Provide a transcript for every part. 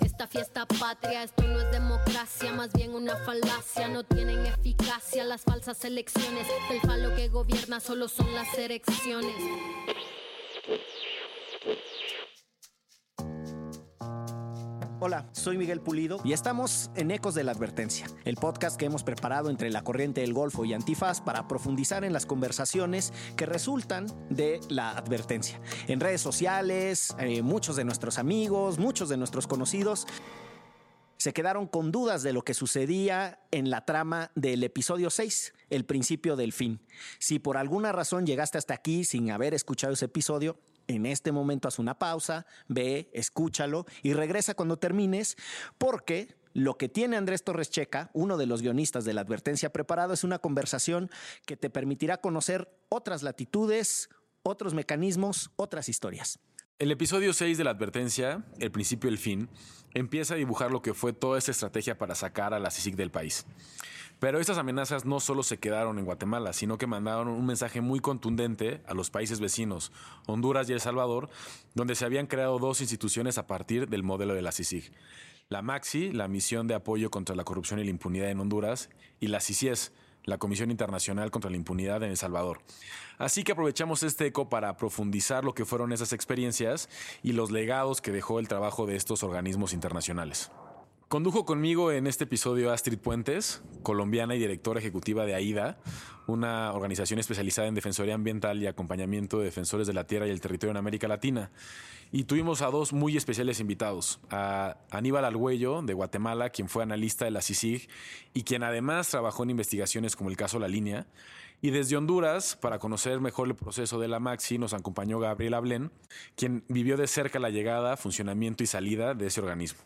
esta fiesta patria. Esto no es democracia, más bien una falacia. No tienen eficacia las falsas elecciones. El falo que gobierna solo son las elecciones. Hola, soy Miguel Pulido y estamos en Ecos de la Advertencia, el podcast que hemos preparado entre la corriente del Golfo y Antifaz para profundizar en las conversaciones que resultan de la advertencia. En redes sociales, eh, muchos de nuestros amigos, muchos de nuestros conocidos se quedaron con dudas de lo que sucedía en la trama del episodio 6, el principio del fin. Si por alguna razón llegaste hasta aquí sin haber escuchado ese episodio, en este momento haz una pausa, ve, escúchalo y regresa cuando termines, porque lo que tiene Andrés Torres Checa, uno de los guionistas de la advertencia preparado, es una conversación que te permitirá conocer otras latitudes, otros mecanismos, otras historias. El episodio 6 de la advertencia, el principio y el fin, empieza a dibujar lo que fue toda esta estrategia para sacar a la CICIG del país. Pero estas amenazas no solo se quedaron en Guatemala, sino que mandaron un mensaje muy contundente a los países vecinos, Honduras y El Salvador, donde se habían creado dos instituciones a partir del modelo de la CICIG. La MAXI, la Misión de Apoyo contra la Corrupción y la Impunidad en Honduras, y la CICIES, la Comisión Internacional contra la Impunidad en El Salvador. Así que aprovechamos este eco para profundizar lo que fueron esas experiencias y los legados que dejó el trabajo de estos organismos internacionales. Condujo conmigo en este episodio Astrid Puentes, colombiana y directora ejecutiva de AIDA, una organización especializada en defensoría ambiental y acompañamiento de defensores de la tierra y el territorio en América Latina. Y tuvimos a dos muy especiales invitados, a Aníbal Argüello de Guatemala, quien fue analista de la CICIG y quien además trabajó en investigaciones como el caso La Línea. Y desde Honduras, para conocer mejor el proceso de la Maxi, nos acompañó Gabriela Blen, quien vivió de cerca la llegada, funcionamiento y salida de ese organismo.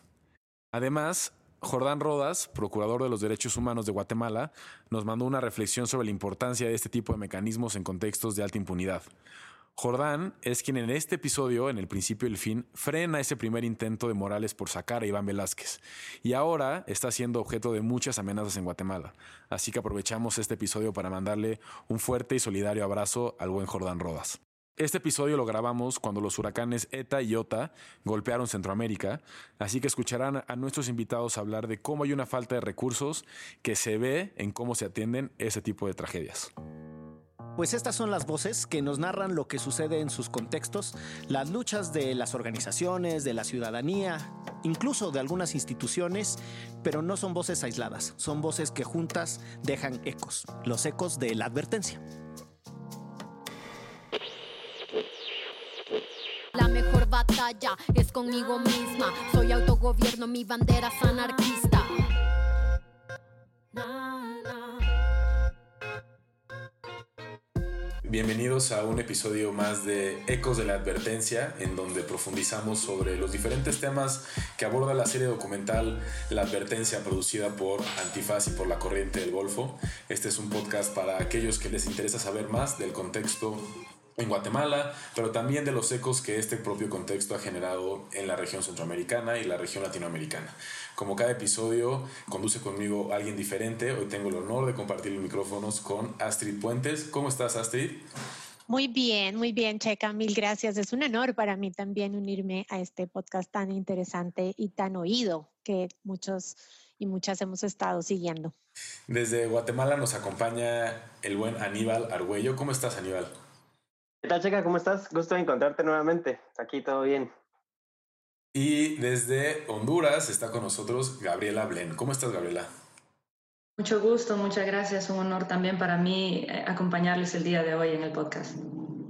Además, Jordán Rodas, procurador de los derechos humanos de Guatemala, nos mandó una reflexión sobre la importancia de este tipo de mecanismos en contextos de alta impunidad. Jordán es quien en este episodio, en el principio y el fin, frena ese primer intento de Morales por sacar a Iván Velázquez. Y ahora está siendo objeto de muchas amenazas en Guatemala. Así que aprovechamos este episodio para mandarle un fuerte y solidario abrazo al buen Jordán Rodas. Este episodio lo grabamos cuando los huracanes ETA y OTA golpearon Centroamérica, así que escucharán a nuestros invitados hablar de cómo hay una falta de recursos que se ve en cómo se atienden ese tipo de tragedias. Pues estas son las voces que nos narran lo que sucede en sus contextos, las luchas de las organizaciones, de la ciudadanía, incluso de algunas instituciones, pero no son voces aisladas, son voces que juntas dejan ecos, los ecos de la advertencia. Es conmigo misma. Soy autogobierno, mi bandera es anarquista. Bienvenidos a un episodio más de Ecos de la Advertencia, en donde profundizamos sobre los diferentes temas que aborda la serie documental La Advertencia, producida por Antifaz y por la Corriente del Golfo. Este es un podcast para aquellos que les interesa saber más del contexto en Guatemala, pero también de los ecos que este propio contexto ha generado en la región centroamericana y la región latinoamericana. Como cada episodio conduce conmigo alguien diferente, hoy tengo el honor de compartir los micrófonos con Astrid Puentes. ¿Cómo estás, Astrid? Muy bien, muy bien, Checa. Mil gracias. Es un honor para mí también unirme a este podcast tan interesante y tan oído que muchos y muchas hemos estado siguiendo. Desde Guatemala nos acompaña el buen Aníbal Argüello. ¿Cómo estás, Aníbal? ¿Qué tal, Checa? ¿Cómo estás? Gusto de encontrarte nuevamente. Aquí todo bien. Y desde Honduras está con nosotros Gabriela Blen. ¿Cómo estás, Gabriela? Mucho gusto, muchas gracias. Un honor también para mí eh, acompañarles el día de hoy en el podcast.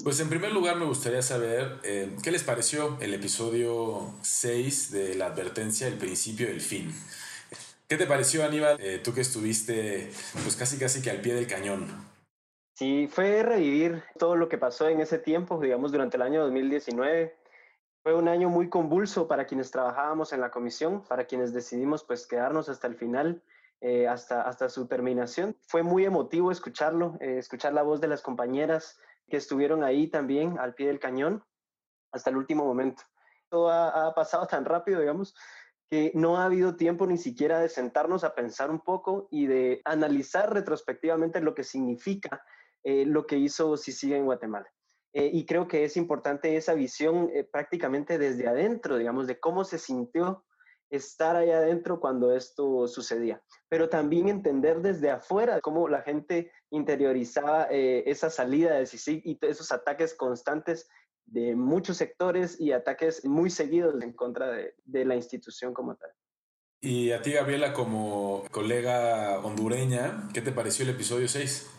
Pues en primer lugar me gustaría saber eh, qué les pareció el episodio 6 de la advertencia, el principio y el fin. ¿Qué te pareció, Aníbal? Eh, tú que estuviste pues casi casi que al pie del cañón. Sí, fue revivir todo lo que pasó en ese tiempo, digamos, durante el año 2019. Fue un año muy convulso para quienes trabajábamos en la comisión, para quienes decidimos pues quedarnos hasta el final eh, hasta, hasta su terminación. Fue muy emotivo escucharlo, eh, escuchar la voz de las compañeras que estuvieron ahí también al pie del cañón hasta el último momento. Todo ha, pasado tan rápido, digamos, que no ha habido tiempo ni siquiera de sentarnos a pensar un poco y de analizar retrospectivamente lo que significa eh, lo que hizo sigue en Guatemala. y creo que es importante esa visión prácticamente desde adentro, digamos, de cómo se sintió estar ahí adentro cuando esto sucedía, pero también entender desde afuera cómo la gente interiorizaba eh, esa salida de CICIG y esos ataques constantes de muchos sectores y ataques muy seguidos en contra de, de la institución como tal. Y a ti, Gabriela, como colega hondureña, ¿qué te pareció el episodio 6?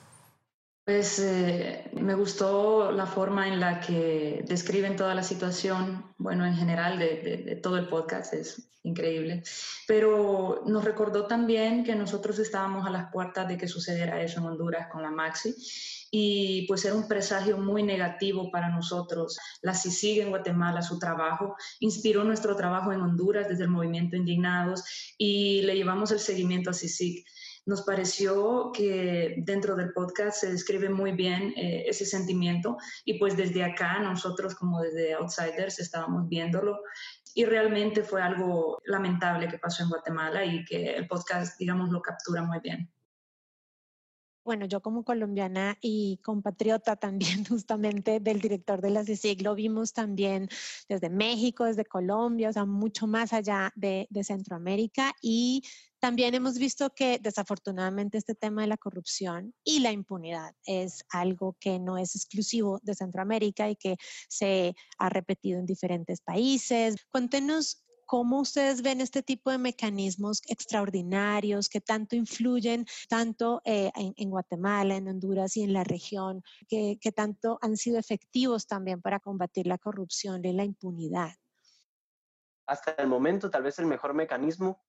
Pues eh, me gustó la forma en la que describen toda la situación, bueno, en general de, todo el podcast, es increíble, pero nos recordó también que nosotros estábamos a las puertas de que sucediera eso en Honduras con la Maxi y pues era un presagio muy negativo para nosotros. La CICIG en Guatemala, su trabajo, inspiró nuestro trabajo en Honduras desde el movimiento Indignados y le llevamos el seguimiento a CICIG nos pareció que dentro del podcast se describe muy bien eh, ese sentimiento y pues desde acá nosotros como desde Outsiders estábamos viéndolo y realmente fue algo lamentable que pasó en Guatemala y que el podcast, digamos, lo captura muy bien. Bueno, yo como colombiana y compatriota también justamente del director de la CICIG, lo vimos también desde México, desde Colombia, o sea, mucho más allá de, de Centroamérica y también hemos visto que desafortunadamente este tema de la corrupción y la impunidad es algo que no es exclusivo de Centroamérica y que se ha repetido en diferentes países. Cuéntenos cómo ustedes ven este tipo de mecanismos extraordinarios que tanto influyen tanto eh, en, Guatemala, en Honduras y en la región, que, que tanto han sido efectivos también para combatir la corrupción y la impunidad. Hasta el momento, tal vez el mejor mecanismo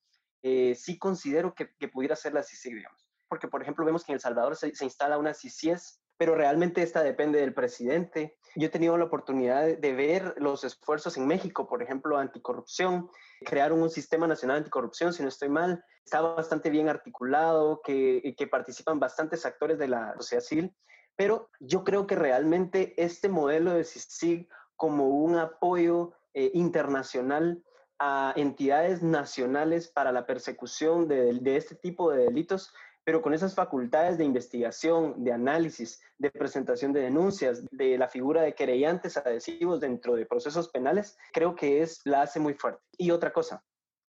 eh, sí considero que, pudiera ser la CICIG, digamos. Porque, por ejemplo, vemos que en El Salvador se, instala una CICIES, pero realmente esta depende del presidente. Yo he tenido la oportunidad de, ver los esfuerzos en México, por ejemplo, anticorrupción, crearon un sistema nacional anticorrupción, si no estoy mal, está bastante bien articulado, que, que participan bastantes actores de la sociedad civil, pero yo creo que realmente este modelo de CICIG como un apoyo eh, internacional a entidades nacionales para la persecución de, este tipo de delitos, pero con esas facultades de investigación, de análisis, de presentación de denuncias, de la figura de querellantes adhesivos dentro de procesos penales, creo que es, la hace muy fuerte. Y otra cosa,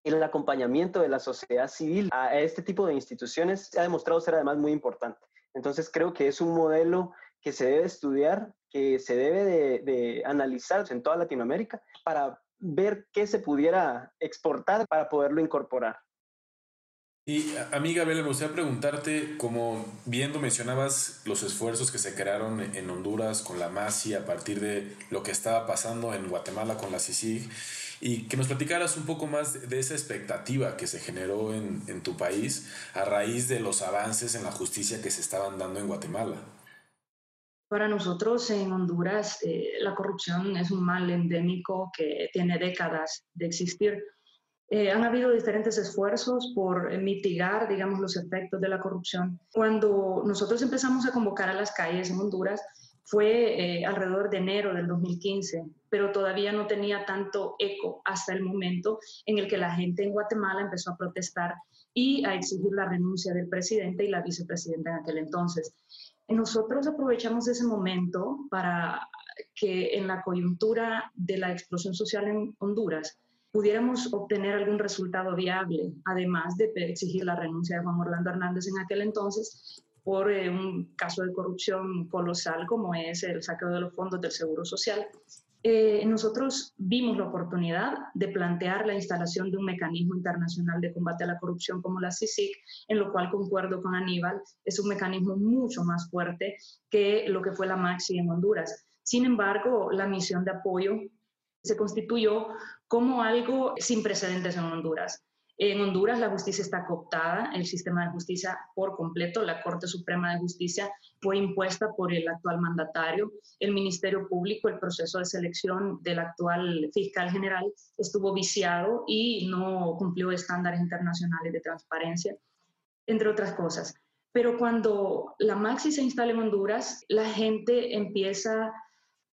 el acompañamiento de la sociedad civil a este tipo de instituciones se ha demostrado ser además muy importante. Entonces creo que es un modelo que se debe estudiar, que se debe de, analizar en toda Latinoamérica para ver qué se pudiera exportar para poderlo incorporar. Y a mí, Gabriela, me gustaría preguntarte, como viendo mencionabas los esfuerzos que se crearon en Honduras con la MASI a partir de lo que estaba pasando en Guatemala con la CICIG, y que nos platicaras un poco más de esa expectativa que se generó en, en tu país a raíz de los avances en la justicia que se estaban dando en Guatemala. Para nosotros en Honduras eh, la corrupción es un mal endémico que tiene décadas de existir. Eh, han habido diferentes esfuerzos por mitigar, digamos, los efectos de la corrupción. Cuando nosotros empezamos a convocar a las calles en Honduras, fue eh, alrededor de enero del 2015, pero todavía no tenía tanto eco hasta el momento en el que la gente en Guatemala empezó a protestar y a exigir la renuncia del presidente y la vicepresidenta en aquel entonces. Nosotros aprovechamos ese momento para que en la coyuntura de la explosión social en Honduras pudiéramos obtener algún resultado viable, además de exigir la renuncia de Juan Orlando Hernández en aquel entonces por eh, un caso de corrupción colosal como es el saqueo de los fondos del Seguro Social eh, nosotros vimos la oportunidad de plantear la instalación de un mecanismo internacional de combate a la corrupción como la CICIC, en lo cual concuerdo con Aníbal, es un mecanismo mucho más fuerte que lo que fue la MAXI en Honduras. Sin embargo, la misión de apoyo se constituyó como algo sin precedentes en Honduras. En Honduras la justicia está cooptada, el sistema de justicia por completo, la Corte Suprema de Justicia fue impuesta por el actual mandatario, el Ministerio Público, el proceso de selección del actual fiscal general estuvo viciado y no cumplió estándares internacionales de transparencia. entre otras cosas. Pero cuando la Maxi se instala en Honduras, la gente empieza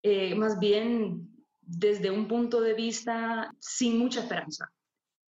eh, más bien desde un punto de vista sin mucha esperanza.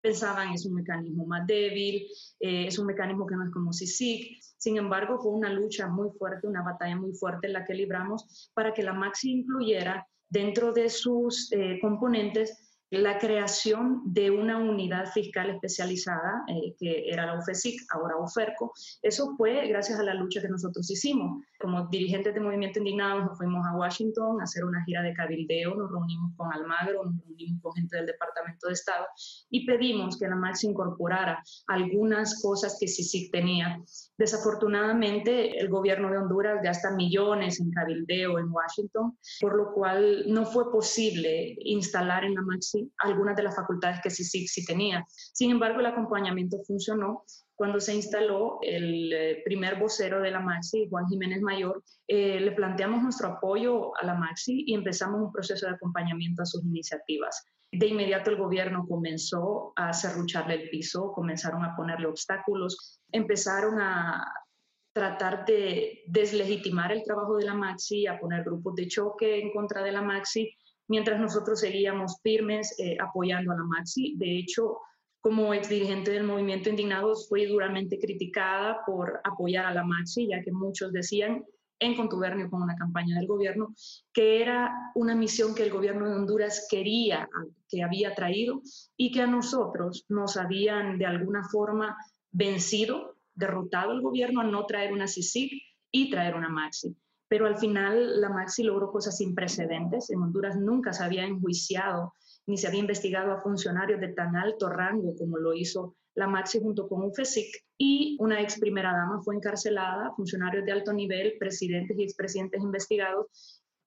Pensaban es un mecanismo más débil, eh, es un mecanismo que no es como CICIC. Sin embargo, fue una lucha muy fuerte, una batalla muy fuerte en la que libramos para que la Maxi incluyera dentro de sus eh, componentes la creación de una unidad fiscal especializada, eh, que era la UFESIC, ahora UFERCO. Eso fue gracias a la lucha que nosotros hicimos. Como dirigentes de Movimiento Indignados nos fuimos a Washington a hacer una gira de cabildeo, nos reunimos con Almagro, nos reunimos con gente del Departamento de Estado y pedimos que la MAX incorporara algunas cosas que CICIC tenía. Desafortunadamente, el gobierno de Honduras gasta millones en cabildeo en Washington, por lo cual no fue posible instalar en la Algunas de las facultades que sí, sí, sí tenía. Sin embargo, el acompañamiento funcionó. Cuando se instaló el eh, primer vocero de la Maxi, Juan Jiménez Mayor, eh, le planteamos nuestro apoyo a la Maxi y empezamos un proceso de acompañamiento a sus iniciativas. De inmediato el gobierno comenzó a cerrucharle el piso, comenzaron a ponerle obstáculos, empezaron a tratar de deslegitimar el trabajo de la Maxi, a poner grupos de choque en contra de la Maxi mientras nosotros seguíamos firmes eh, apoyando a la Maxi. De hecho, como ex dirigente del movimiento Indignados, fui duramente criticada por apoyar a la Maxi, ya que muchos decían, en contubernio con una campaña del gobierno, que era una misión que el gobierno de Honduras quería, que había traído, y que a nosotros nos habían de alguna forma vencido, derrotado el gobierno a no traer una CICIG y traer una Maxi pero al final la Maxi logró cosas sin precedentes. En Honduras nunca se había enjuiciado ni se había investigado a funcionarios de tan alto rango como lo hizo la Maxi junto con UFESIC y una ex primera dama fue encarcelada, funcionarios de alto nivel, presidentes y expresidentes investigados.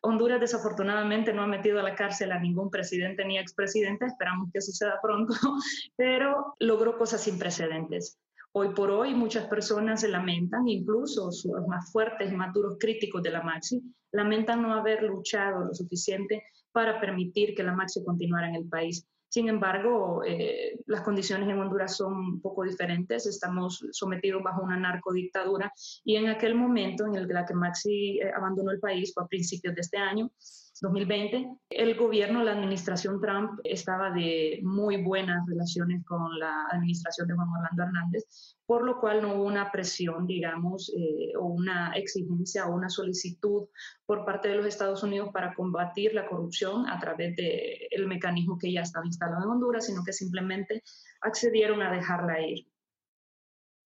Honduras desafortunadamente no ha metido a la cárcel a ningún presidente ni expresidente, esperamos que suceda pronto, pero logró cosas sin precedentes. Hoy por hoy muchas personas se lamentan, incluso los más fuertes más duros críticos de la Maxi, lamentan no haber luchado lo suficiente para permitir que la Maxi continuara en el país. Sin embargo, eh, las condiciones en Honduras son un poco diferentes. Estamos sometidos bajo una narcodictadura y en aquel momento en el que la que Maxi eh, abandonó el país fue a principios de este año, 2020, el gobierno, la administración Trump estaba de muy buenas relaciones con la administración de Juan Orlando Hernández, por lo cual no hubo una presión, digamos, eh, o una exigencia o una solicitud por parte de los Estados Unidos para combatir la corrupción a través del mecanismo que ya estaba instalado en Honduras, sino que simplemente accedieron a dejarla ir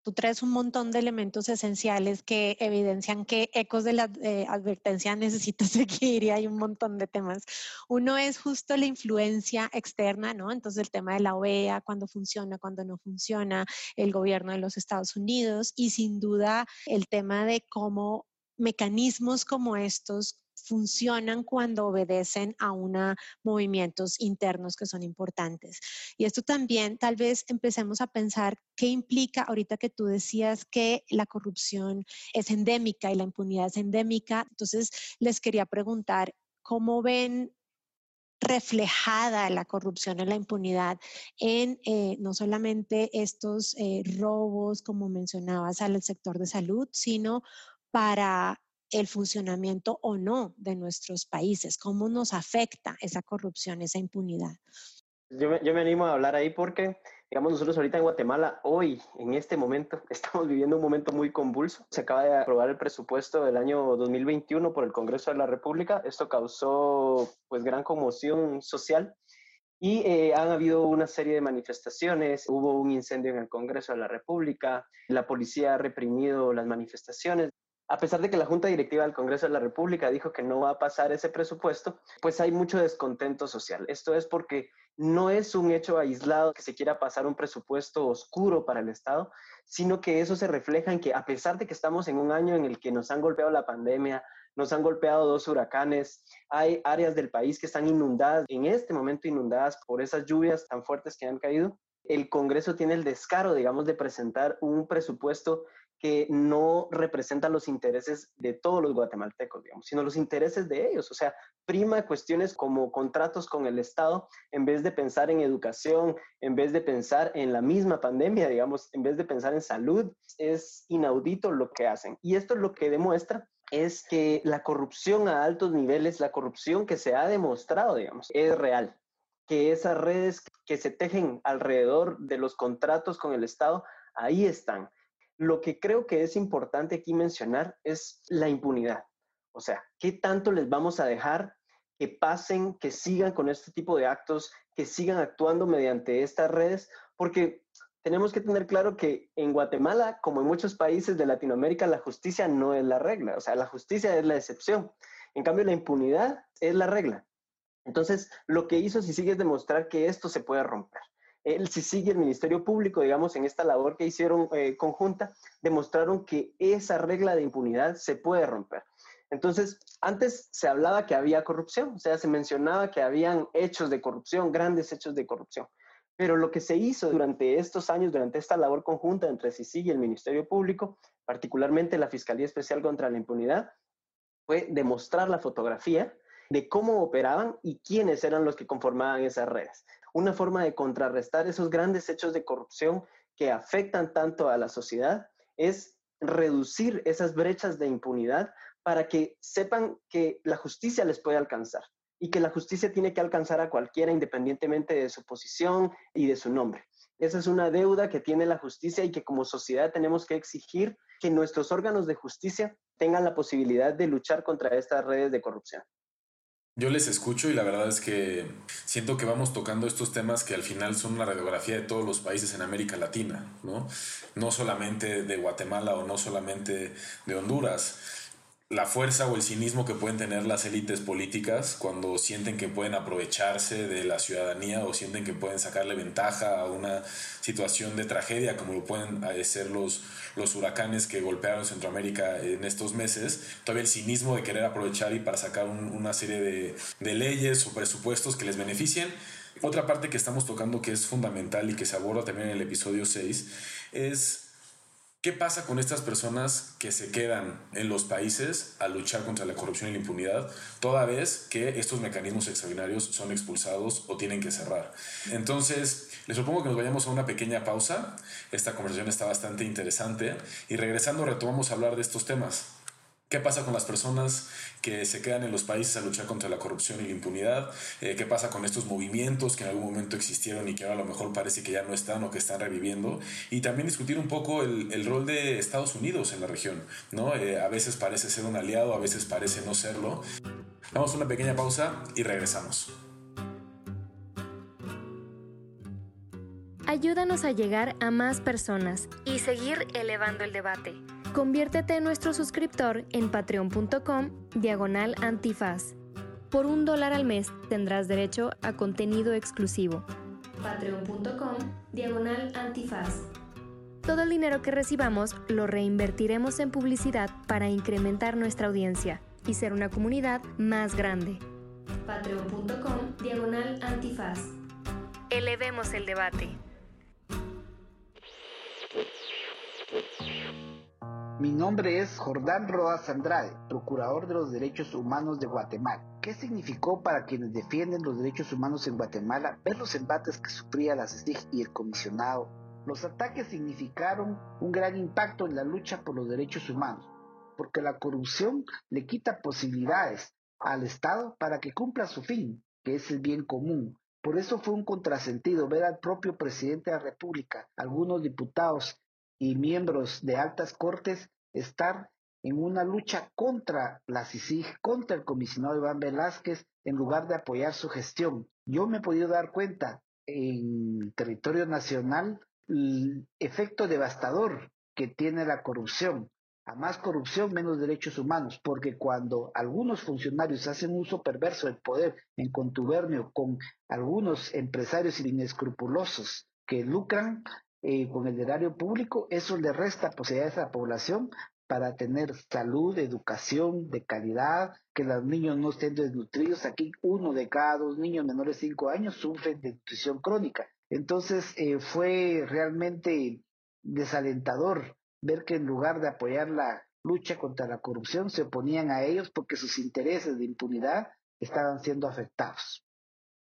tú traes un montón de elementos esenciales que evidencian que ecos de la eh, advertencia necesita seguir y hay un montón de temas. Uno es justo la influencia externa, ¿no? Entonces el tema de la OEA, cuando funciona, cuando no funciona, el gobierno de los Estados Unidos y sin duda el tema de cómo mecanismos como estos funcionan cuando obedecen a una movimientos internos que son importantes. Y esto también tal vez empecemos a pensar qué implica ahorita que tú decías que la corrupción es endémica y la impunidad es endémica. Entonces, les quería preguntar, ¿cómo ven reflejada la corrupción y la impunidad en eh, no solamente estos eh, robos, como mencionabas, al sector de salud, sino para el funcionamiento o no de nuestros países, cómo nos afecta esa corrupción, esa impunidad. Yo me, yo me, animo a hablar ahí porque, digamos, nosotros ahorita en Guatemala, hoy, en este momento, estamos viviendo un momento muy convulso. Se acaba de aprobar el presupuesto del año 2021 por el Congreso de la República. Esto causó, pues, gran conmoción social. Y eh, han habido una serie de manifestaciones, hubo un incendio en el Congreso de la República, la policía ha reprimido las manifestaciones a pesar de que la Junta Directiva del Congreso de la República dijo que no va a pasar ese presupuesto, pues hay mucho descontento social. Esto es porque no es un hecho aislado que se quiera pasar un presupuesto oscuro para el Estado, sino que eso se refleja en que a pesar de que estamos en un año en el que nos han golpeado la pandemia, nos han golpeado dos huracanes, hay áreas del país que están inundadas, en este momento inundadas por esas lluvias tan fuertes que han caído, el Congreso tiene el descaro, digamos, de presentar un presupuesto que no representan los intereses de todos los guatemaltecos, digamos, sino los intereses de ellos. O sea, prima cuestiones como contratos con el Estado en vez de pensar en educación, en vez de pensar en la misma pandemia, digamos, en vez de pensar en salud. Es inaudito lo que hacen. Y esto es lo que demuestra es que la corrupción a altos niveles, la corrupción que se ha demostrado, digamos, es real que esas redes que se tejen alrededor de los contratos con el Estado, ahí están. Lo que creo que es importante aquí mencionar es la impunidad. O sea, ¿qué tanto les vamos a dejar que pasen, que sigan con este tipo de actos, que sigan actuando mediante estas redes? Porque tenemos que tener claro que en Guatemala, como en muchos países de Latinoamérica, la justicia no es la regla. O sea, la justicia es la excepción. En cambio, la impunidad es la regla. Entonces, lo que hizo sigue es demostrar que esto se puede romper. El sigue el Ministerio Público, digamos, en esta labor que hicieron eh, conjunta, demostraron que esa regla de impunidad se puede romper. Entonces, antes se hablaba que había corrupción, o sea, se mencionaba que habían hechos de corrupción, grandes hechos de corrupción. Pero lo que se hizo durante estos años, durante esta labor conjunta entre CICIG y el Ministerio Público, particularmente la Fiscalía Especial contra la Impunidad, fue demostrar la fotografía de cómo operaban y quiénes eran los que conformaban esas redes. Una forma de contrarrestar esos grandes hechos de corrupción que afectan tanto a la sociedad es reducir esas brechas de impunidad para que sepan que la justicia les puede alcanzar y que la justicia tiene que alcanzar a cualquiera independientemente de su posición y de su nombre. Esa es una deuda que tiene la justicia y que como sociedad tenemos que exigir que nuestros órganos de justicia tengan la posibilidad de luchar contra estas redes de corrupción. Yo les escucho y la verdad es que siento que vamos tocando estos temas que al final son una radiografía de todos los países en América Latina, ¿no? No solamente de Guatemala o no solamente de Honduras la fuerza o el cinismo que pueden tener las élites políticas cuando sienten que pueden aprovecharse de la ciudadanía o sienten que pueden sacarle ventaja a una situación de tragedia como lo pueden eh, ser los, los huracanes que golpearon Centroamérica en estos meses, todavía el cinismo de querer aprovechar y para sacar una serie de, de leyes o presupuestos que les beneficien. Otra parte que estamos tocando que es fundamental y que se aborda también en el episodio 6 es ¿Qué pasa con estas personas que se quedan en los países a luchar contra la corrupción y la impunidad, toda vez que estos mecanismos extraordinarios son expulsados o tienen que cerrar? Entonces, les propongo que nos vayamos a una pequeña pausa. Esta conversación está bastante interesante y regresando retomamos a hablar de estos temas. ¿Qué pasa con las personas que se quedan en los países a luchar contra la corrupción y la impunidad? Eh, ¿Qué pasa con estos movimientos que en algún momento existieron y que ahora a lo mejor parece que ya no están o que están reviviendo? Y también discutir un poco el, rol de Estados Unidos en la región. ¿no? Eh, a veces parece ser un aliado, a veces parece no serlo. Damos una pequeña pausa y regresamos. Ayúdanos a llegar a más personas y seguir elevando el debate. Conviértete en nuestro suscriptor en patreon.com diagonal antifaz. Por un dólar al mes tendrás derecho a contenido exclusivo. Patreon.com diagonal antifaz. Todo el dinero que recibamos lo reinvertiremos en publicidad para incrementar nuestra audiencia y ser una comunidad más grande. Patreon.com diagonal antifaz. Elevemos el debate. Mi nombre es Jordán Rodas Andrade, Procurador de los Derechos Humanos de Guatemala. ¿Qué significó para quienes defienden los derechos humanos en Guatemala ver los embates que sufría la CICIG y el comisionado? Los ataques significaron un gran impacto en la lucha por los derechos humanos, porque la corrupción le quita posibilidades al Estado para que cumpla su fin, que es el bien común. Por eso fue un contrasentido ver al propio presidente de la República, algunos diputados y miembros de altas cortes estar en una lucha contra la CICIG, contra el comisionado Iván Velázquez, en lugar de apoyar su gestión. Yo me he podido dar cuenta en territorio nacional el efecto devastador que tiene la corrupción. A más corrupción, menos derechos humanos, porque cuando algunos funcionarios hacen uso perverso del poder en contubernio con algunos empresarios inescrupulosos que lucran, eh, con el erario público, eso le resta posibilidades a esa población para tener salud, educación de calidad, que los niños no estén desnutridos. Aquí uno de cada dos niños menores de cinco años sufren de nutrición crónica. Entonces eh, fue realmente desalentador ver que en lugar de apoyar la lucha contra la corrupción se oponían a ellos porque sus intereses de impunidad estaban siendo afectados.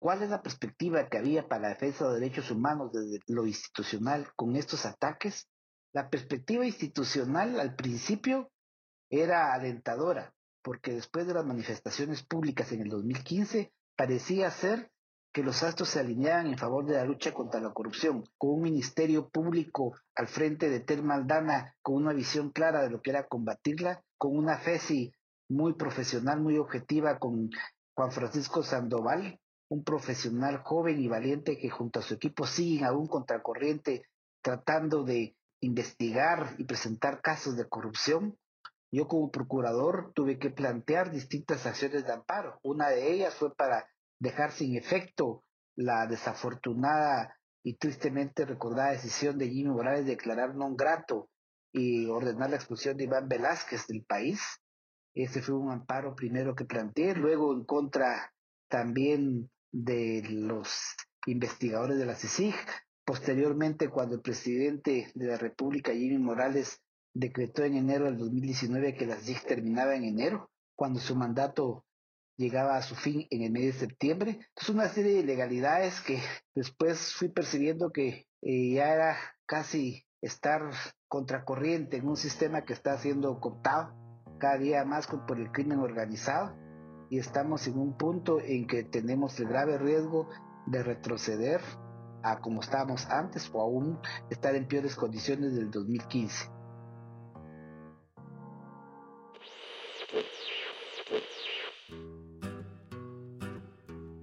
¿Cuál es la perspectiva que había para la defensa de derechos humanos desde lo institucional con estos ataques? La perspectiva institucional al principio era alentadora, porque después de las manifestaciones públicas en el 2015 parecía ser que los astros se alineaban en favor de la lucha contra la corrupción, con un ministerio público al frente de Tel Maldana con una visión clara de lo que era combatirla, con una FESI muy profesional, muy objetiva, con Juan Francisco Sandoval, un profesional joven y valiente que junto a su equipo siguen aún contracorriente tratando de investigar y presentar casos de corrupción. Yo como procurador tuve que plantear distintas acciones de amparo. Una de ellas fue para dejar sin efecto la desafortunada y tristemente recordada decisión de Jimmy Morales de declarar non grato y ordenar la expulsión de Iván Velázquez del país. Ese fue un amparo primero que planteé, luego en contra también de los investigadores de la CICIG. Posteriormente, cuando el presidente de la República, Jimmy Morales, decretó en enero del 2019 que la CICIG terminaba en enero, cuando su mandato llegaba a su fin en el mes de septiembre. Es una serie de ilegalidades que después fui percibiendo que eh, ya era casi estar contracorriente en un sistema que está siendo cooptado cada día más por el crimen organizado y estamos en un punto en que tenemos el grave riesgo de retroceder a como estábamos antes o aún estar en peores condiciones del 2015.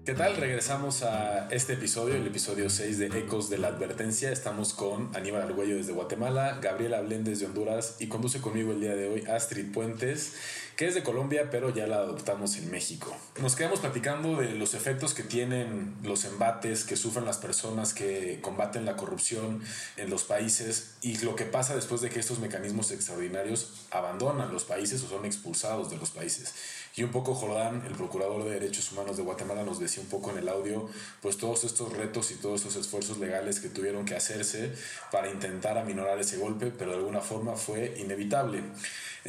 ¿Qué tal? Regresamos a este episodio, el episodio 6 de Ecos de la Advertencia. Estamos con Aníbal Arguello desde Guatemala, Gabriela Blendes de Honduras y conduce conmigo el día de hoy Astrid Puentes, que es de Colombia, pero ya la adoptamos en México. Nos quedamos platicando de los efectos que tienen los embates que sufren las personas que combaten la corrupción en los países y lo que pasa después de que estos mecanismos extraordinarios abandonan los países o son expulsados de los países. Y un poco Jordán, el procurador de derechos humanos de Guatemala, nos decía un poco en el audio, pues todos estos retos y todos estos esfuerzos legales que tuvieron que hacerse para intentar aminorar ese golpe, pero de alguna forma fue inevitable.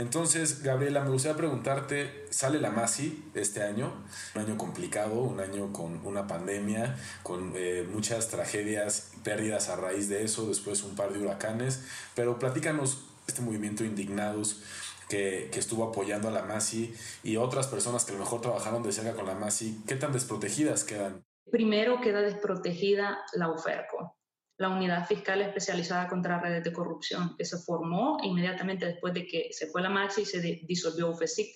Entonces, Gabriela, me gustaría preguntarte, sale la MASI este año, un año complicado, un año con una pandemia, con eh, muchas tragedias, pérdidas a raíz de eso, después un par de huracanes, pero platícanos este movimiento Indignados, que, estuvo apoyando a la MASI y otras personas que a lo mejor trabajaron de cerca con la MASI, ¿qué tan desprotegidas quedan? Primero queda desprotegida la UFERCO, la Unidad Fiscal Especializada contra Redes de Corrupción, que se formó inmediatamente después de que se fue la MASI y se disolvió UFESIC.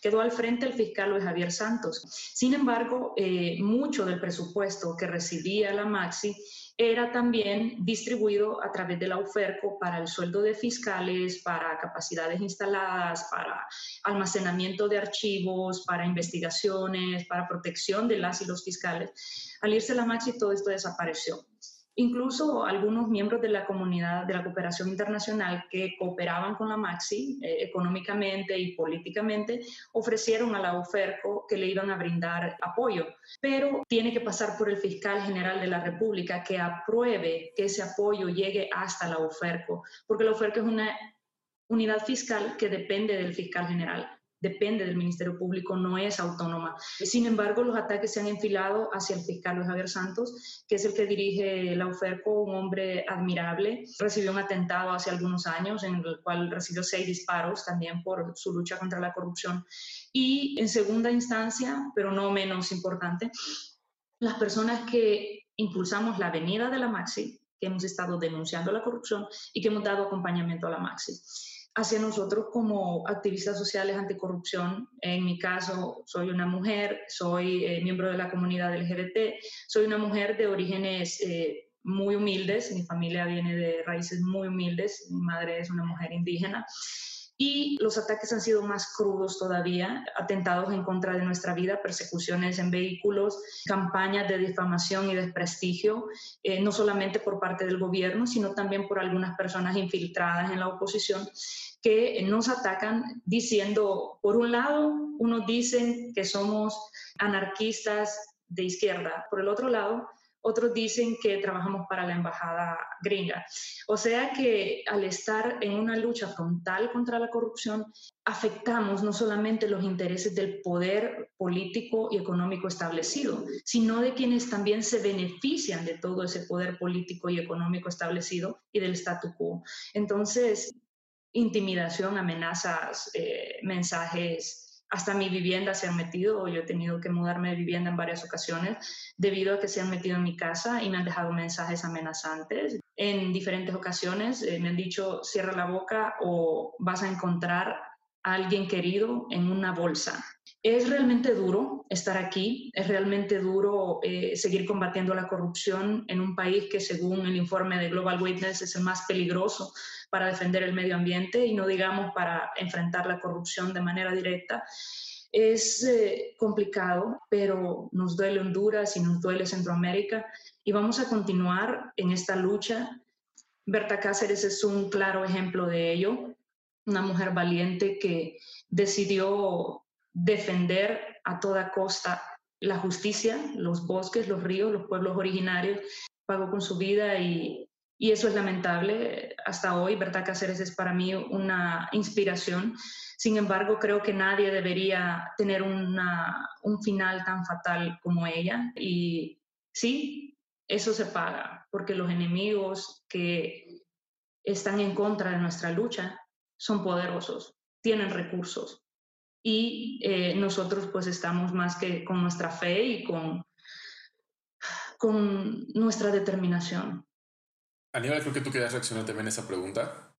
Quedó al frente el fiscal Luis Javier Santos. Sin embargo, eh, mucho del presupuesto que recibía la MAXI era también distribuido a través de la para el sueldo de fiscales, para capacidades instaladas, para almacenamiento de archivos, para investigaciones, para protección de las y los fiscales. Al irse la Maxi todo esto desapareció. Incluso algunos miembros de la comunidad de la cooperación internacional que cooperaban con la Maxi eh, económicamente y políticamente ofrecieron a la UFERCO que le iban a brindar apoyo, pero tiene que pasar por el fiscal general de la República que apruebe que ese apoyo llegue hasta la UFERCO, porque la UFERCO es una unidad fiscal que depende del fiscal general depende del Ministerio Público, no es autónoma. Sin embargo, los ataques se han enfilado hacia el fiscal Luis Javier Santos, que es el que dirige la UFERCO, un hombre admirable. Recibió un atentado hace algunos años en el cual recibió seis disparos también por su lucha contra la corrupción. Y en segunda instancia, pero no menos importante, las personas que impulsamos la venida de la Maxi, que hemos estado denunciando la corrupción y que hemos dado acompañamiento a la Maxi hacia nosotros como activistas sociales anticorrupción. En mi caso, soy una mujer, soy eh, miembro de la comunidad LGBT, soy una mujer de orígenes eh, muy humildes, mi familia viene de raíces muy humildes, mi madre es una mujer indígena y los ataques han sido más crudos todavía, atentados en contra de nuestra vida, persecuciones en vehículos, campañas de difamación y desprestigio, eh, no solamente por parte del gobierno, sino también por algunas personas infiltradas en la oposición que nos atacan diciendo, por un lado, unos dicen que somos anarquistas de izquierda, por el otro lado, otros dicen que trabajamos para la embajada gringa. O sea que al estar en una lucha frontal contra la corrupción, afectamos no solamente los intereses del poder político y económico establecido, sino de quienes también se benefician de todo ese poder político y económico establecido y del statu quo. Entonces, intimidación, amenazas, eh, mensajes hasta mi vivienda se han metido, yo he tenido que mudarme de vivienda en varias ocasiones debido a que se han metido en mi casa y me han dejado mensajes amenazantes. En diferentes ocasiones eh, me han dicho cierra la boca o vas a encontrar a alguien querido en una bolsa. Es realmente duro estar aquí, es realmente duro eh, seguir combatiendo la corrupción en un país que según el informe de Global Witness es el más peligroso para defender el medio ambiente y no digamos para enfrentar la corrupción de manera directa. Es eh, complicado, pero nos duele Honduras y nos duele Centroamérica y vamos a continuar en esta lucha. Berta Cáceres es un claro ejemplo de ello, una mujer valiente que decidió defender a toda costa la justicia, los bosques, los ríos, los pueblos originarios, pagó con su vida y y eso es lamentable. Hasta hoy, Berta Cáceres es para mí una inspiración. Sin embargo, creo que nadie debería tener una, un final tan fatal como ella. Y sí, eso se paga, porque los enemigos que están en contra de nuestra lucha son poderosos, tienen recursos. Y eh, nosotros pues estamos más que con nuestra fe y con, con nuestra determinación. Aníbal, creo que tú querías reaccionar también a esa pregunta.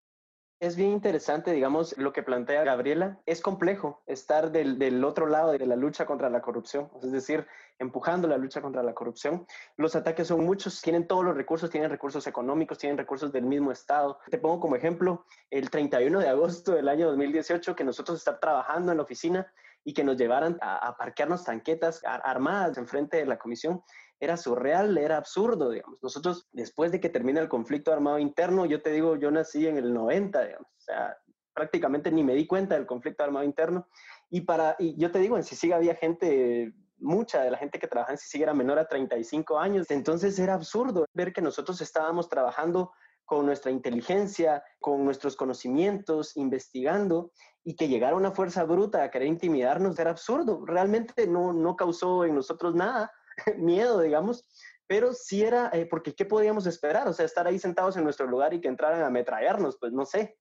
Es bien interesante, digamos, lo que plantea Gabriela. Es complejo estar del, otro lado de la lucha contra la corrupción, es decir, empujando la lucha contra la corrupción. Los ataques son muchos, tienen todos los recursos, tienen recursos económicos, tienen recursos del mismo Estado. Te pongo como ejemplo el 31 de agosto del año 2018 que nosotros estar trabajando en la oficina y que nos llevaran a, a parquearnos tanquetas armadas enfrente de la comisión era surreal, era absurdo, digamos. Nosotros, después de que termina el conflicto armado interno, yo te digo, yo nací en el 90, digamos, o sea, prácticamente ni me di cuenta del conflicto armado interno. Y, para, y yo te digo, en Sisiga había gente, mucha de la gente que trabajaba en Sisiga era menor a 35 años, entonces era absurdo ver que nosotros estábamos trabajando con nuestra inteligencia, con nuestros conocimientos, investigando, y que llegara una fuerza bruta a querer intimidarnos era absurdo. Realmente no, no causó en nosotros nada miedo, digamos, pero sí era, eh, porque ¿qué podíamos esperar? O sea, estar ahí sentados en nuestro lugar y que entraran a ametrallarnos, pues no sé.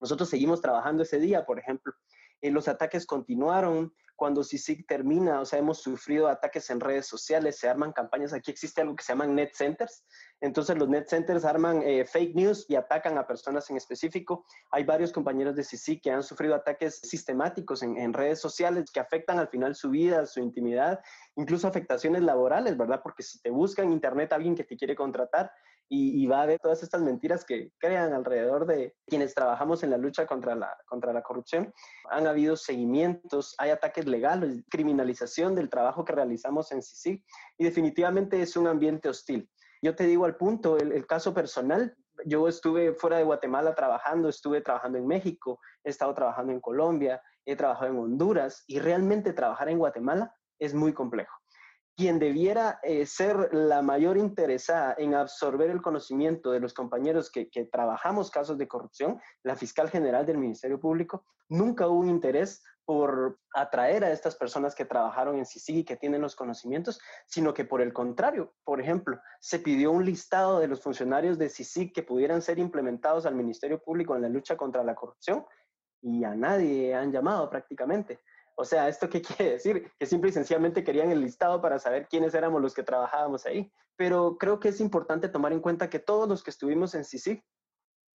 Nosotros seguimos trabajando ese día, por ejemplo. Eh, los ataques continuaron, cuando CICIG termina, o sea, hemos sufrido ataques en redes sociales, se arman campañas, aquí existe algo que se llaman net centers, entonces los net centers arman eh, fake news y atacan a personas en específico. Hay varios compañeros de CICIG que han sufrido ataques sistemáticos en, en redes sociales que afectan al final su vida, su intimidad, incluso afectaciones laborales, ¿verdad? Porque si te busca en internet alguien que te quiere contratar, y, va a haber todas estas mentiras que crean alrededor de quienes trabajamos en la lucha contra la, contra la corrupción. Han habido seguimientos, hay ataques legales, criminalización del trabajo que realizamos en CICIG y definitivamente es un ambiente hostil. Yo te digo al punto, el, el caso personal, yo estuve fuera de Guatemala trabajando, estuve trabajando en México, he estado trabajando en Colombia, he trabajado en Honduras y realmente trabajar en Guatemala es muy complejo quien debiera eh, ser la mayor interesada en absorber el conocimiento de los compañeros que, trabajamos casos de corrupción, la fiscal general del Ministerio Público, nunca hubo interés por atraer a estas personas que trabajaron en CICIG y que tienen los conocimientos, sino que por el contrario, por ejemplo, se pidió un listado de los funcionarios de CICIG que pudieran ser implementados al Ministerio Público en la lucha contra la corrupción y a nadie han llamado prácticamente. O sea, ¿esto qué quiere decir? Que simple y sencillamente querían el listado para saber quiénes éramos los que trabajábamos ahí. Pero creo que es importante tomar en cuenta que todos los que estuvimos en CICIG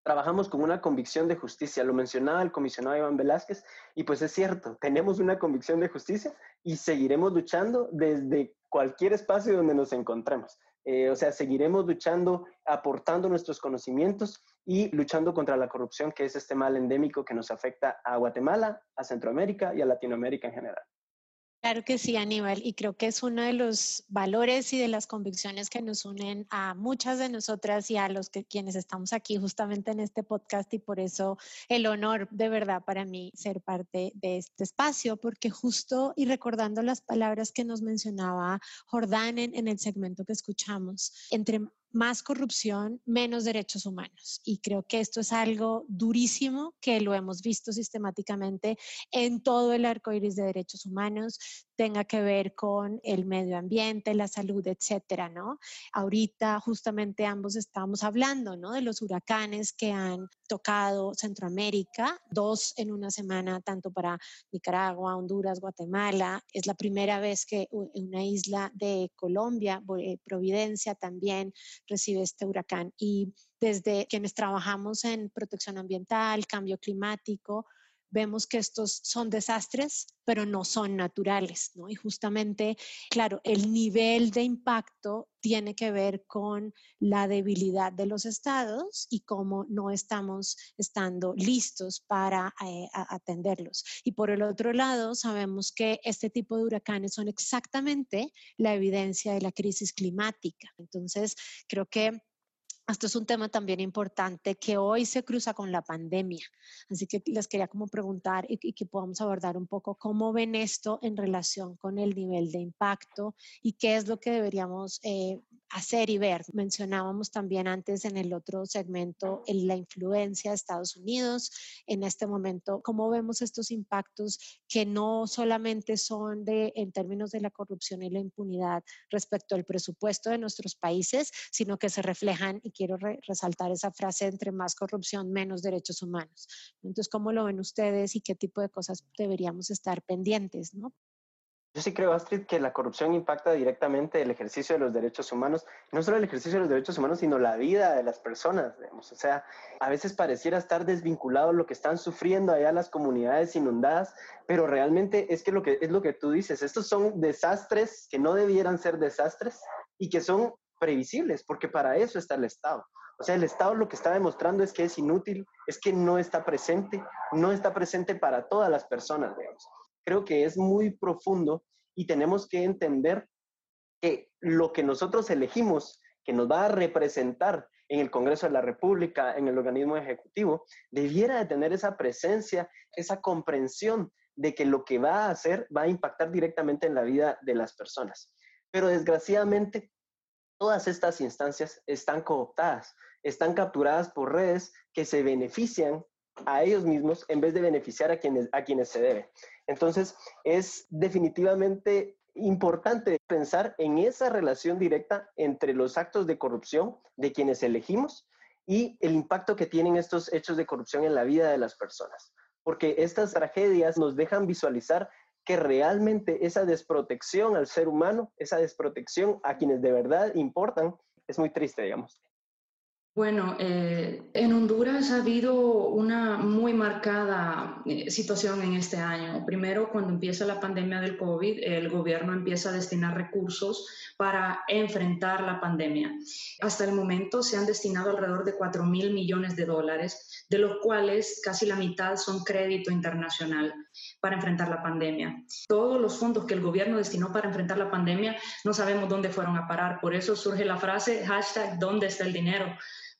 trabajamos con una convicción de justicia. Lo mencionaba el comisionado Iván Velázquez y pues es cierto, tenemos una convicción de justicia y seguiremos luchando desde cualquier espacio donde nos encontremos. Eh, o sea, seguiremos luchando, aportando nuestros conocimientos y luchando contra la corrupción, que es este mal endémico que nos afecta a Guatemala, a Centroamérica y a Latinoamérica en general. Claro que sí, Aníbal, y creo que es uno de los valores y de las convicciones que nos unen a muchas de nosotras y a los que quienes estamos aquí justamente en este podcast y por eso el honor de verdad para mí ser parte de este espacio, porque justo y recordando las palabras que nos mencionaba Jordán en, en el segmento que escuchamos, entre más corrupción, menos derechos humanos. Y creo que esto es algo durísimo que lo hemos visto sistemáticamente en todo el arco iris de derechos humanos, tenga que ver con el medio ambiente, la salud, etcétera, ¿no? Ahorita justamente ambos estamos hablando, ¿no? De los huracanes que han tocado Centroamérica, dos en una semana, tanto para Nicaragua, Honduras, Guatemala. Es la primera vez que una isla de Colombia, eh, Providencia, también recibe este huracán. Y desde quienes trabajamos en protección ambiental, cambio climático, vemos que estos son desastres, pero no son naturales, ¿no? Y justamente, claro, el nivel de impacto tiene que ver con la debilidad de los estados y cómo no estamos estando listos para eh, atenderlos. Y por el otro lado, sabemos que este tipo de huracanes son exactamente la evidencia de la crisis climática. Entonces, creo que esto es un tema también importante que hoy se cruza con la pandemia. Así que les quería como preguntar y, que podamos abordar un poco cómo ven esto en relación con el nivel de impacto y qué es lo que deberíamos eh, hacer y ver. Mencionábamos también antes en el otro segmento la influencia de Estados Unidos. En este momento, cómo vemos estos impactos que no solamente son de, en términos de la corrupción y la impunidad respecto al presupuesto de nuestros países, sino que se reflejan, y quiero resaltar esa frase, entre más corrupción, menos derechos humanos. Entonces, ¿cómo lo ven ustedes y qué tipo de cosas deberíamos estar pendientes? ¿no? Yo sí creo, Astrid, que la corrupción impacta directamente el ejercicio de los derechos humanos, no solo el ejercicio de los derechos humanos, sino la vida de las personas. Digamos. O sea, a veces pareciera estar desvinculado lo que están sufriendo allá las comunidades inundadas, pero realmente es que lo que es lo que tú dices, estos son desastres que no debieran ser desastres y que son previsibles, porque para eso está el Estado. O sea, el Estado lo que está demostrando es que es inútil, es que no está presente, no está presente para todas las personas, digamos creo que es muy profundo y tenemos que entender que lo que nosotros elegimos, que nos va a representar en el Congreso de la República, en el organismo ejecutivo, debiera de tener esa presencia, esa comprensión de que lo que va a hacer va a impactar directamente en la vida de las personas. Pero desgraciadamente, todas estas instancias están cooptadas, están capturadas por redes que se benefician a ellos mismos en vez de beneficiar a quienes, a quienes se debe. Entonces, es definitivamente importante pensar en esa relación directa entre los actos de corrupción de quienes elegimos y el impacto que tienen estos hechos de corrupción en la vida de las personas. Porque estas tragedias nos dejan visualizar que realmente esa desprotección al ser humano, esa desprotección a quienes de verdad importan, es muy triste, digamos. Bueno, eh, en Honduras ha habido una muy marcada eh, situación en este año. Primero, cuando empieza la pandemia del COVID, el gobierno empieza a destinar recursos para enfrentar la pandemia. Hasta el momento se han destinado alrededor de 4 mil millones de dólares, de los cuales casi la mitad son crédito internacional para enfrentar la pandemia. Todos los fondos que el gobierno destinó para enfrentar la pandemia no sabemos dónde fueron a parar. Por eso surge la frase hashtag ¿dónde está el dinero?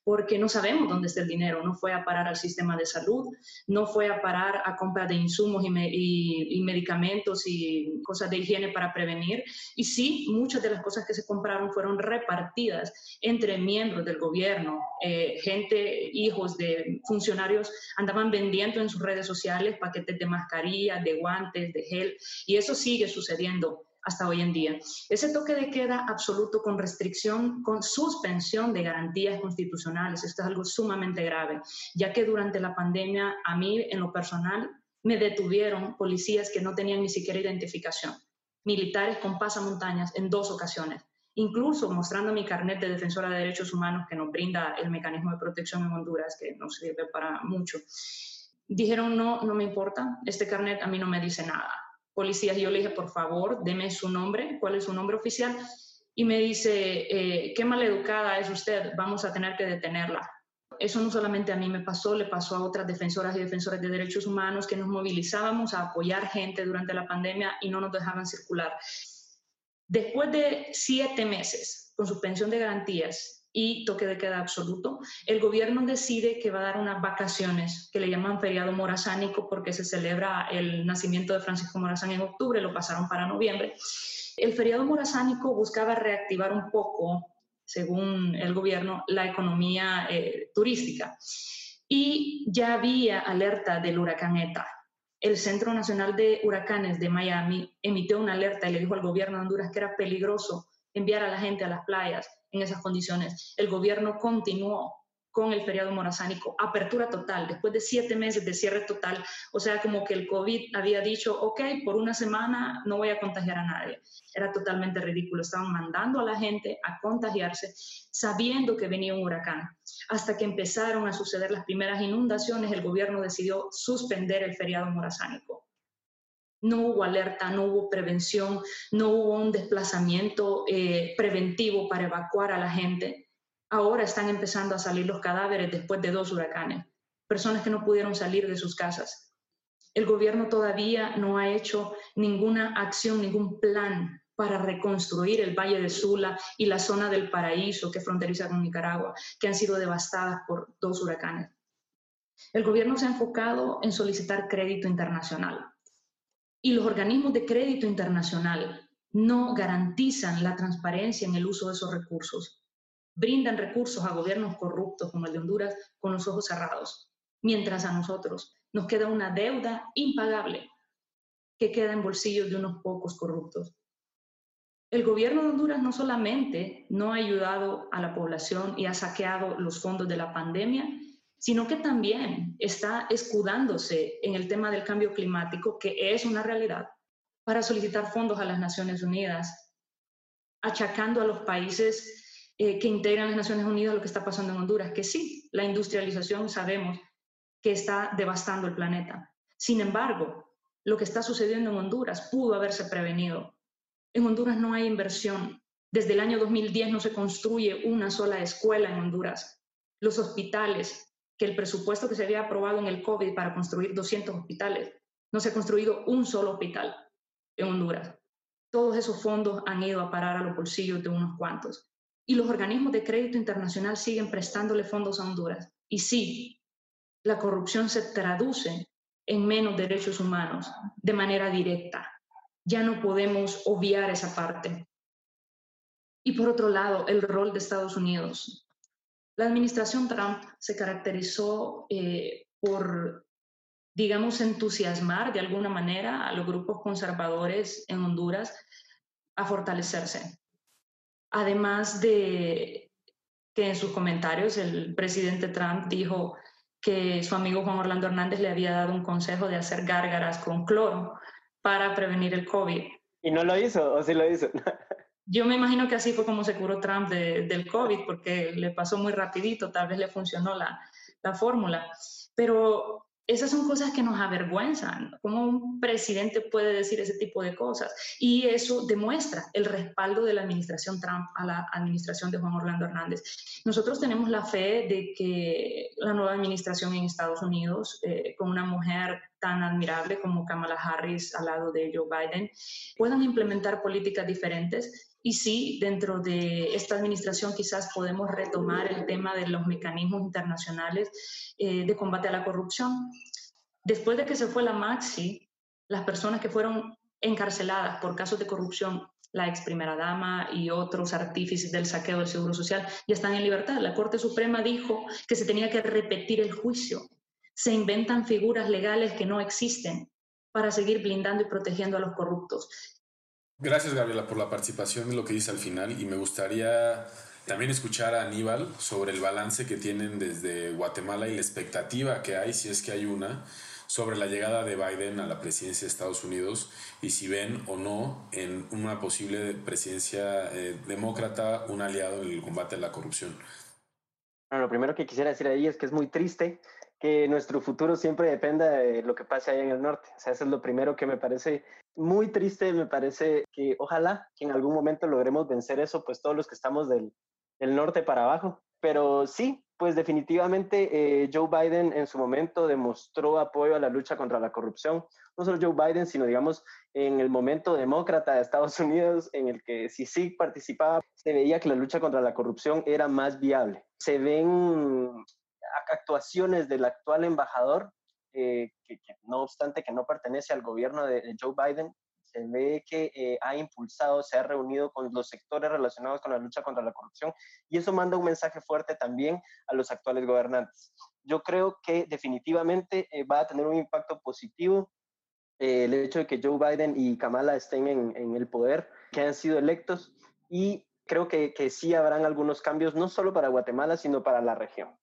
Porque no sabemos dónde está el dinero. No fue a parar al sistema de salud, no fue a parar a compra de insumos y, medicamentos y cosas de higiene para prevenir. Y sí, muchas de las cosas que se compraron fueron repartidas entre miembros del gobierno. Eh, gente, hijos de funcionarios andaban vendiendo en sus redes sociales paquetes de mascarillas, de guantes, de gel. Y eso sigue sucediendo hasta hoy en día. Ese toque de queda absoluto con restricción, con suspensión de garantías constitucionales, esto es algo sumamente grave, ya que durante la pandemia a mí en lo personal me detuvieron policías que no tenían ni siquiera identificación, militares con pasamontañas en dos ocasiones incluso mostrando mi carnet de defensora de derechos humanos que nos brinda el mecanismo de protección en Honduras, que nos sirve para mucho. Dijeron, no, no me importa, este carnet a mí no me dice nada policías. Yo le dije, por favor, deme su nombre, cuál es su nombre oficial. Y me dice, eh, qué maleducada es usted, vamos a tener que detenerla. Eso no solamente a mí me pasó, le pasó a otras defensoras y defensores de derechos humanos que nos movilizábamos a apoyar gente durante la pandemia y no nos dejaban circular. Después de siete meses con suspensión de garantías y toque de queda absoluto, el gobierno decide que va a dar unas vacaciones que le llaman feriado morazánico porque se celebra el nacimiento de Francisco Morazán en octubre, lo pasaron para noviembre. El feriado morazánico buscaba reactivar un poco según el gobierno, la economía eh, turística. Y ya había alerta del huracán ETA. El Centro Nacional de Huracanes de Miami emitió una alerta y le dijo al gobierno de Honduras que era peligroso enviar a la gente a las playas en esas condiciones. El gobierno continuó con el feriado morazánico, apertura total, después de siete meses de cierre total, o sea, como que el COVID había dicho, ok, por una semana no voy a contagiar a nadie. Era totalmente ridículo, estaban mandando a la gente a contagiarse sabiendo que venía un huracán. Hasta que empezaron a suceder las primeras inundaciones, el gobierno decidió suspender el feriado morazánico. No hubo alerta, no hubo prevención, no hubo un desplazamiento eh, preventivo para evacuar a la gente Ahora están empezando a salir los cadáveres después de dos huracanes, personas que no pudieron salir de sus casas. El gobierno todavía no ha hecho ninguna acción, ningún plan para reconstruir el Valle de Sula y la zona del Paraíso que fronteriza con Nicaragua, que han sido devastadas por dos huracanes. El gobierno se ha enfocado en solicitar crédito internacional y los organismos de crédito internacional no garantizan la transparencia en el uso de esos recursos brindan recursos a gobiernos corruptos como el de Honduras con los ojos cerrados, mientras a nosotros nos queda una deuda impagable que queda en bolsillos de unos pocos corruptos. El gobierno de Honduras no solamente no ha ayudado a la población y ha saqueado los fondos de la pandemia, sino que también está escudándose en el tema del cambio climático, que es una realidad, para solicitar fondos a las Naciones Unidas, achacando a los países eh, que integran las Naciones Unidas lo que está pasando en Honduras, que sí, la industrialización sabemos que está devastando el planeta. Sin embargo, lo que está sucediendo en Honduras pudo haberse prevenido. En Honduras no hay inversión. Desde el año 2010 no se construye una sola escuela en Honduras. Los hospitales, que el presupuesto que se había aprobado en el COVID para construir 200 hospitales, no se ha construido un solo hospital en Honduras. Todos esos fondos han ido a parar a los bolsillos de unos cuantos y los organismos de crédito internacional siguen prestándole fondos a Honduras. Y sí, la corrupción se traduce en menos derechos humanos de manera directa. Ya no podemos obviar esa parte. Y por otro lado, el rol de Estados Unidos. La administración Trump se caracterizó eh, por, digamos, entusiasmar de alguna manera a los grupos conservadores en Honduras a fortalecerse además de que en sus comentarios el presidente Trump dijo que su amigo Juan Orlando Hernández le había dado un consejo de hacer gárgaras con cloro para prevenir el COVID. ¿Y no lo hizo o sí lo hizo? Yo me imagino que así fue como se curó Trump del COVID, porque le pasó muy rapidito, tal vez le funcionó la, la fórmula. Pero esas son cosas que nos avergüenzan. ¿Cómo un presidente puede decir ese tipo de cosas? Y eso demuestra el respaldo de la administración Trump a la administración de Juan Orlando Hernández. Nosotros tenemos la fe de que la nueva administración en Estados Unidos, eh, con una mujer tan admirable como Kamala Harris al lado de Joe Biden, puedan implementar políticas diferentes y sí, dentro de esta administración quizás podemos retomar el tema de los mecanismos internacionales eh, de combate a la corrupción. Después de que se fue la Maxi, las personas que fueron encarceladas por casos de corrupción, la ex primera dama y otros artífices del saqueo del Seguro Social, ya están en libertad. La Corte Suprema dijo que se tenía que repetir el juicio. Se inventan figuras legales que no existen para seguir blindando y protegiendo a los corruptos. Gracias, Gabriela, por la participación y lo que dice al final. Y me gustaría también escuchar a Aníbal sobre el balance que tienen desde Guatemala y la expectativa que hay, si es que hay una, sobre la llegada de Biden a la presidencia de Estados Unidos y si ven o no en una posible presidencia eh, demócrata un aliado en el combate a la corrupción. Bueno, lo primero que quisiera decir ahí es que es muy triste que nuestro futuro siempre dependa de lo que pase ahí en el norte. O sea, eso es lo primero que me parece muy triste. Me parece que ojalá que en algún momento logremos vencer eso, pues todos los que estamos del, del norte para abajo. Pero sí, Pues definitivamente eh, Joe Biden en su momento demostró apoyo a la lucha contra la corrupción. No solo Joe Biden, sino digamos en el momento demócrata de Estados Unidos, en el que si sí participaba, se veía que la lucha contra la corrupción era más viable. Se ven actuaciones del actual embajador, eh, que, no obstante que no pertenece al gobierno de Joe Biden, se ve que eh, ha impulsado, se ha reunido con los sectores relacionados con la lucha contra la corrupción y eso manda un mensaje fuerte también a los actuales gobernantes. Yo creo que definitivamente eh, va a tener un impacto positivo el hecho de que Joe Biden y Kamala estén en, en, el poder, que han sido electos y creo que, que sí habrán algunos cambios, no solo para Guatemala, sino para la región.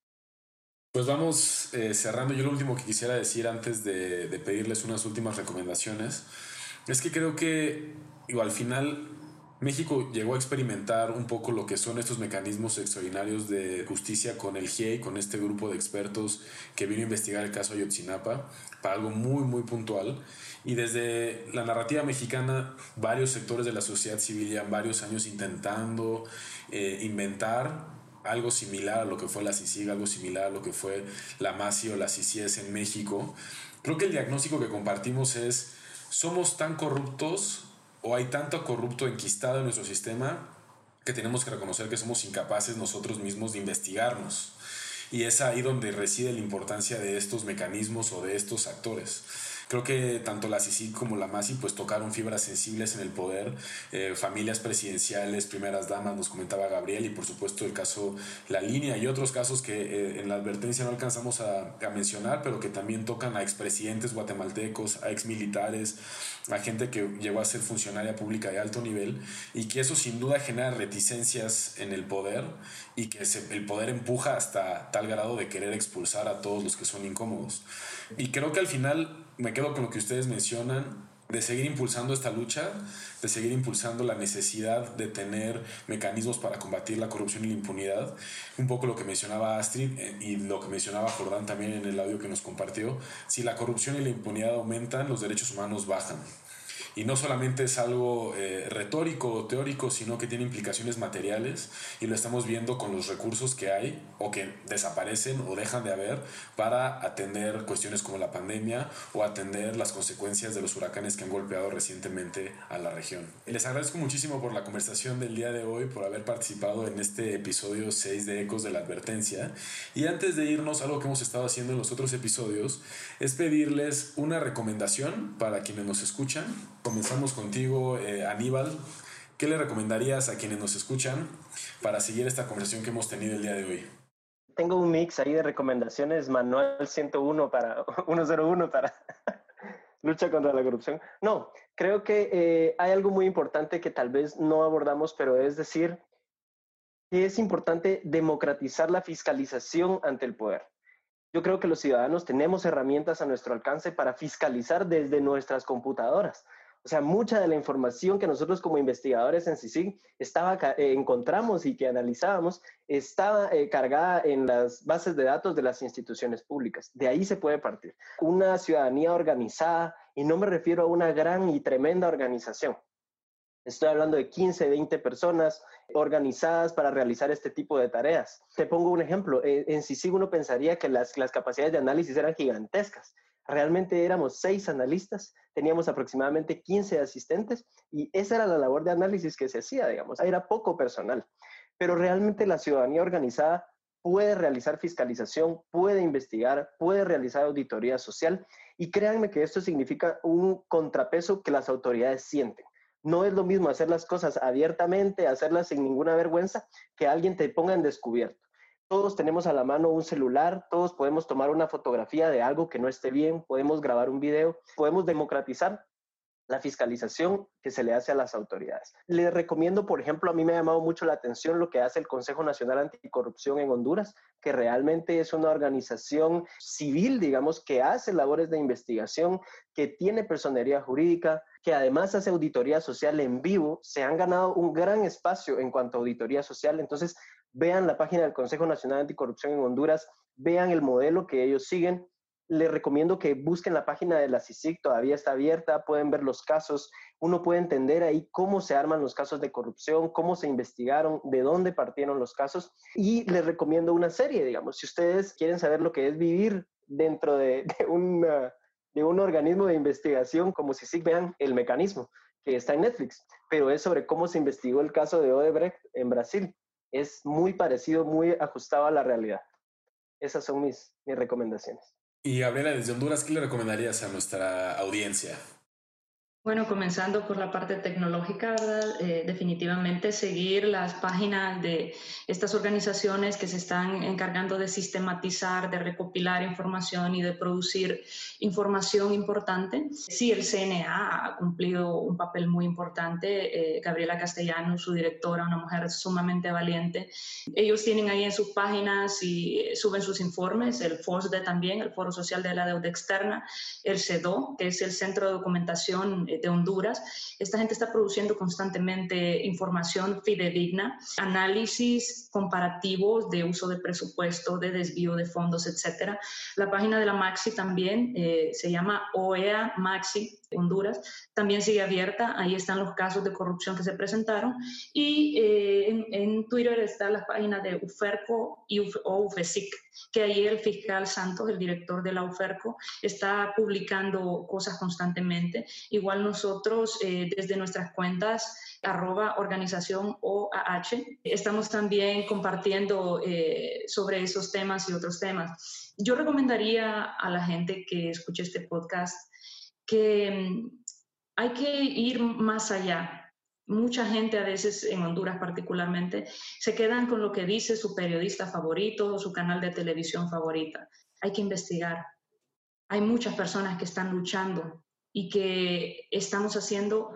Pues vamos cerrando. Yo lo último que quisiera decir antes de, pedirles unas últimas recomendaciones es que creo que al final México llegó a experimentar un poco lo que son estos mecanismos extraordinarios de justicia con el GIEI, con este grupo de expertos que vino a investigar el caso Ayotzinapa, para algo muy, muy puntual. Y desde la narrativa mexicana, varios sectores de la sociedad civil ya varios años intentando eh, inventar algo similar a lo que fue la CICIG, algo similar a lo que fue la MASI o la CICIES en México. Creo que el diagnóstico que compartimos es somos tan corruptos o hay tanto corrupto enquistado en nuestro sistema que tenemos que reconocer que somos incapaces nosotros mismos de investigarnos. Y es ahí donde reside la importancia de estos mecanismos o de estos actores. Creo que tanto la CICI como la MASI pues tocaron fibras sensibles en el poder, eh, familias presidenciales, primeras damas, nos comentaba Gabriel, y por supuesto el caso La Línea y otros casos que eh, en la advertencia no alcanzamos a, a, mencionar, pero que también tocan a expresidentes guatemaltecos, a exmilitares, a gente que llegó a ser funcionaria pública de alto nivel, y que eso sin duda genera reticencias en el poder y que el poder empuja hasta tal grado de querer expulsar a todos los que son incómodos. Y creo que al final me quedo con lo que ustedes mencionan, de seguir impulsando esta lucha, de seguir impulsando la necesidad de tener mecanismos para combatir la corrupción y la impunidad. Un poco lo que mencionaba Astrid eh, y lo que mencionaba Jordán también en el audio que nos compartió. Si la corrupción y la impunidad aumentan, los derechos humanos bajan y no solamente es algo eh, retórico o teórico, sino que tiene implicaciones materiales y lo estamos viendo con los recursos que hay o que desaparecen o dejan de haber para atender cuestiones como la pandemia o atender las consecuencias de los huracanes que han golpeado recientemente a la región. Les agradezco muchísimo por la conversación del día de hoy, por haber participado en este episodio 6 de Ecos de la Advertencia. Y antes de irnos, algo que hemos estado haciendo en los otros episodios es pedirles una recomendación para quienes nos escuchan Comenzamos contigo, eh, Aníbal. ¿Qué le recomendarías a quienes nos escuchan para seguir esta conversación que hemos tenido el día de hoy? Tengo un mix ahí de recomendaciones, manual 101 para 101 para lucha contra la corrupción. No, creo que eh, hay algo muy importante que tal vez no abordamos, pero es decir, que es importante democratizar la fiscalización ante el poder. Yo creo que los ciudadanos tenemos herramientas a nuestro alcance para fiscalizar desde nuestras computadoras. O sea, mucha de la información que nosotros como investigadores en CICIG eh, encontramos y que analizábamos estaba eh, cargada en las bases de datos de las instituciones públicas. De ahí se puede partir. Una ciudadanía organizada, y no me refiero a una gran y tremenda organización. Estoy hablando de 15, 20 personas organizadas para realizar este tipo de tareas. Te pongo un ejemplo. Eh, en CICIG uno pensaría que las, las capacidades de análisis eran gigantescas. Realmente éramos seis analistas, teníamos aproximadamente 15 asistentes y esa era la labor de análisis que se hacía, digamos, era poco personal. Pero realmente la ciudadanía organizada puede realizar fiscalización, puede investigar, puede realizar auditoría social y créanme que esto significa un contrapeso que las autoridades sienten. No es lo mismo hacer las cosas abiertamente, hacerlas sin ninguna vergüenza, que alguien te ponga en descubierto. Todos tenemos a la mano un celular, todos podemos tomar una fotografía de algo que no esté bien, podemos grabar un video, podemos democratizar la fiscalización que se le hace a las autoridades. Les recomiendo, por ejemplo, a mí me ha llamado mucho la atención lo que hace el Consejo Nacional Anticorrupción en Honduras, que realmente es una organización civil, digamos, que hace labores de investigación, que tiene personería jurídica, que además hace auditoría social en vivo, se han ganado un gran espacio en cuanto a auditoría social. Entonces, vean la página del Consejo Nacional Anticorrupción en Honduras, vean el modelo que ellos siguen les recomiendo que busquen la página de la CICIC, todavía está abierta, pueden ver los casos, uno puede entender ahí cómo se arman los casos de corrupción, cómo se investigaron, de dónde partieron los casos y les recomiendo una serie, digamos, si ustedes quieren saber lo que es vivir dentro de, de, de un organismo de investigación como CICIC, vean el mecanismo que está en Netflix, pero es sobre cómo se investigó el caso de Odebrecht en Brasil. Es muy parecido, muy ajustado a la realidad. Esas son mis, mis recomendaciones. Y Gabriela, desde Honduras, ¿qué le recomendarías a nuestra audiencia? Bueno, comenzando por la parte tecnológica, ¿verdad? Eh, definitivamente seguir las páginas de estas organizaciones que se están encargando de sistematizar, de recopilar información y de producir información importante. Sí, el CNA ha cumplido un papel muy importante. Eh, Gabriela Castellano, su directora, una mujer sumamente valiente. Ellos tienen ahí en sus páginas y eh, suben sus informes, el FOSDE también, el Foro Social de la Deuda Externa, el CEDO, que es el Centro de Documentación de Honduras. Esta gente está produciendo constantemente información fidedigna, análisis comparativos de uso de presupuesto, de desvío de fondos, etc. La página de la Maxi también eh, se llama OEA Maxi Honduras, también sigue abierta, ahí están los casos de corrupción que se presentaron y eh, en, Twitter está la página de UFERCO y o UFESIC, que ahí el fiscal Santos, el director de la UFERCO, está publicando cosas constantemente. Igual nosotros eh, desde nuestras cuentas arroba organización OAH. Estamos también compartiendo eh, sobre esos temas y otros temas. Yo recomendaría a la gente que escuche este podcast que mm, hay que ir más allá. Mucha gente a veces, en Honduras particularmente, se quedan con lo que dice su periodista favorito o su canal de televisión favorita. Hay que investigar. Hay muchas personas que están luchando y que estamos haciendo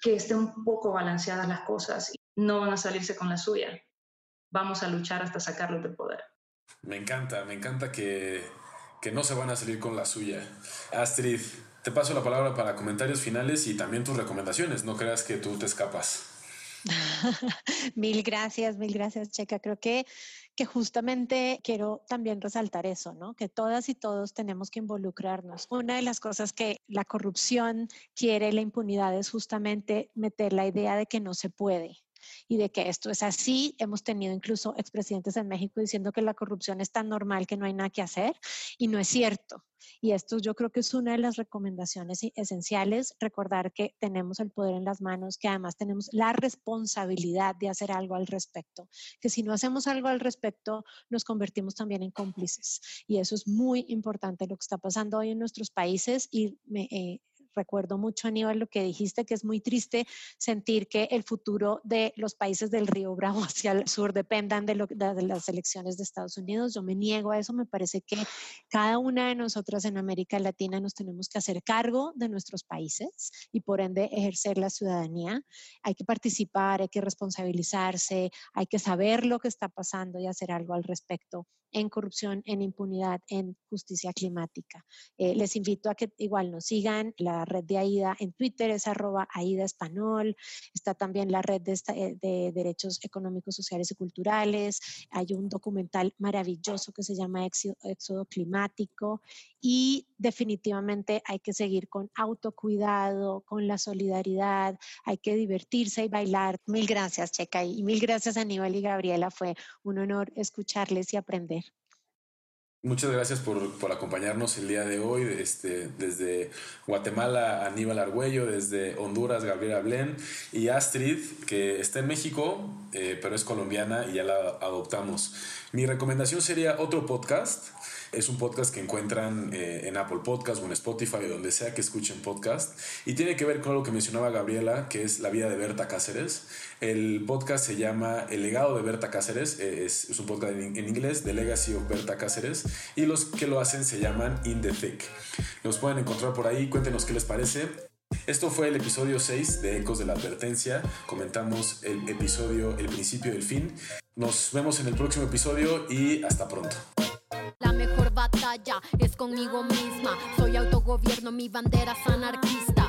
que estén un poco balanceadas las cosas. No van a salirse con la suya. Vamos a luchar hasta sacarlos del poder. Me encanta, me encanta que, que no se van a salir con la suya. Astrid, te paso la palabra para comentarios finales y también tus recomendaciones. No creas que tú te escapas. mil gracias, mil gracias, Checa. Creo que, que justamente quiero también resaltar eso, ¿no? Que todas y todos tenemos que involucrarnos. Una de las cosas que la corrupción quiere, la impunidad, es justamente meter la idea de que no se puede, y de que esto es así. Hemos tenido incluso expresidentes en México diciendo que la corrupción es tan normal que no hay nada que hacer y no es cierto. Y esto yo creo que es una de las recomendaciones esenciales, recordar que tenemos el poder en las manos, que además tenemos la responsabilidad de hacer algo al respecto, que si no hacemos algo al respecto, nos convertimos también en cómplices. Y eso es muy importante lo que está pasando hoy en nuestros países y me, eh, recuerdo mucho, Aníbal, lo que dijiste, que es muy triste sentir que el futuro de los países del Río Bravo hacia el sur dependan de, las elecciones de Estados Unidos. Yo me niego a eso. Me parece que cada una de nosotras en América Latina nos tenemos que hacer cargo de nuestros países y por ende ejercer la ciudadanía. Hay que participar, hay que responsabilizarse, hay que saber lo que está pasando y hacer algo al respecto en corrupción, en impunidad, en justicia climática. Eh, les invito a que igual nos sigan. La red de AIDA en Twitter es arroba AIDA. Está también la red de, eh, de, derechos económicos, sociales y culturales. Hay un documental maravilloso que se llama Éxodo Climático. Y definitivamente hay que seguir con autocuidado, con la solidaridad. Hay que divertirse y bailar. Mil gracias, Checa. Y mil gracias, Aníbal y Gabriela. Fue un honor escucharles y aprender. Muchas gracias por, por, acompañarnos el día de hoy, este, desde Guatemala Aníbal Argüello, desde Honduras Gabriela Blen y Astrid, que está en México, eh, pero es colombiana y ya la adoptamos. Mi recomendación sería otro podcast es un podcast que encuentran eh, en Apple Podcast o en Spotify o donde sea que escuchen podcast. Y tiene que ver con lo que mencionaba Gabriela, que es la vida de Berta Cáceres. El podcast se llama El legado de Berta Cáceres. Eh, es, un podcast en, inglés, The Legacy of Berta Cáceres. Y los que lo hacen se llaman In the Thick. Los pueden encontrar por ahí. Cuéntenos qué les parece. Esto fue el episodio 6 de Ecos de la Advertencia. Comentamos el episodio El principio del fin. Nos vemos en el próximo episodio y hasta pronto. Es conmigo misma. Soy autogobierno, mi bandera es anarquista.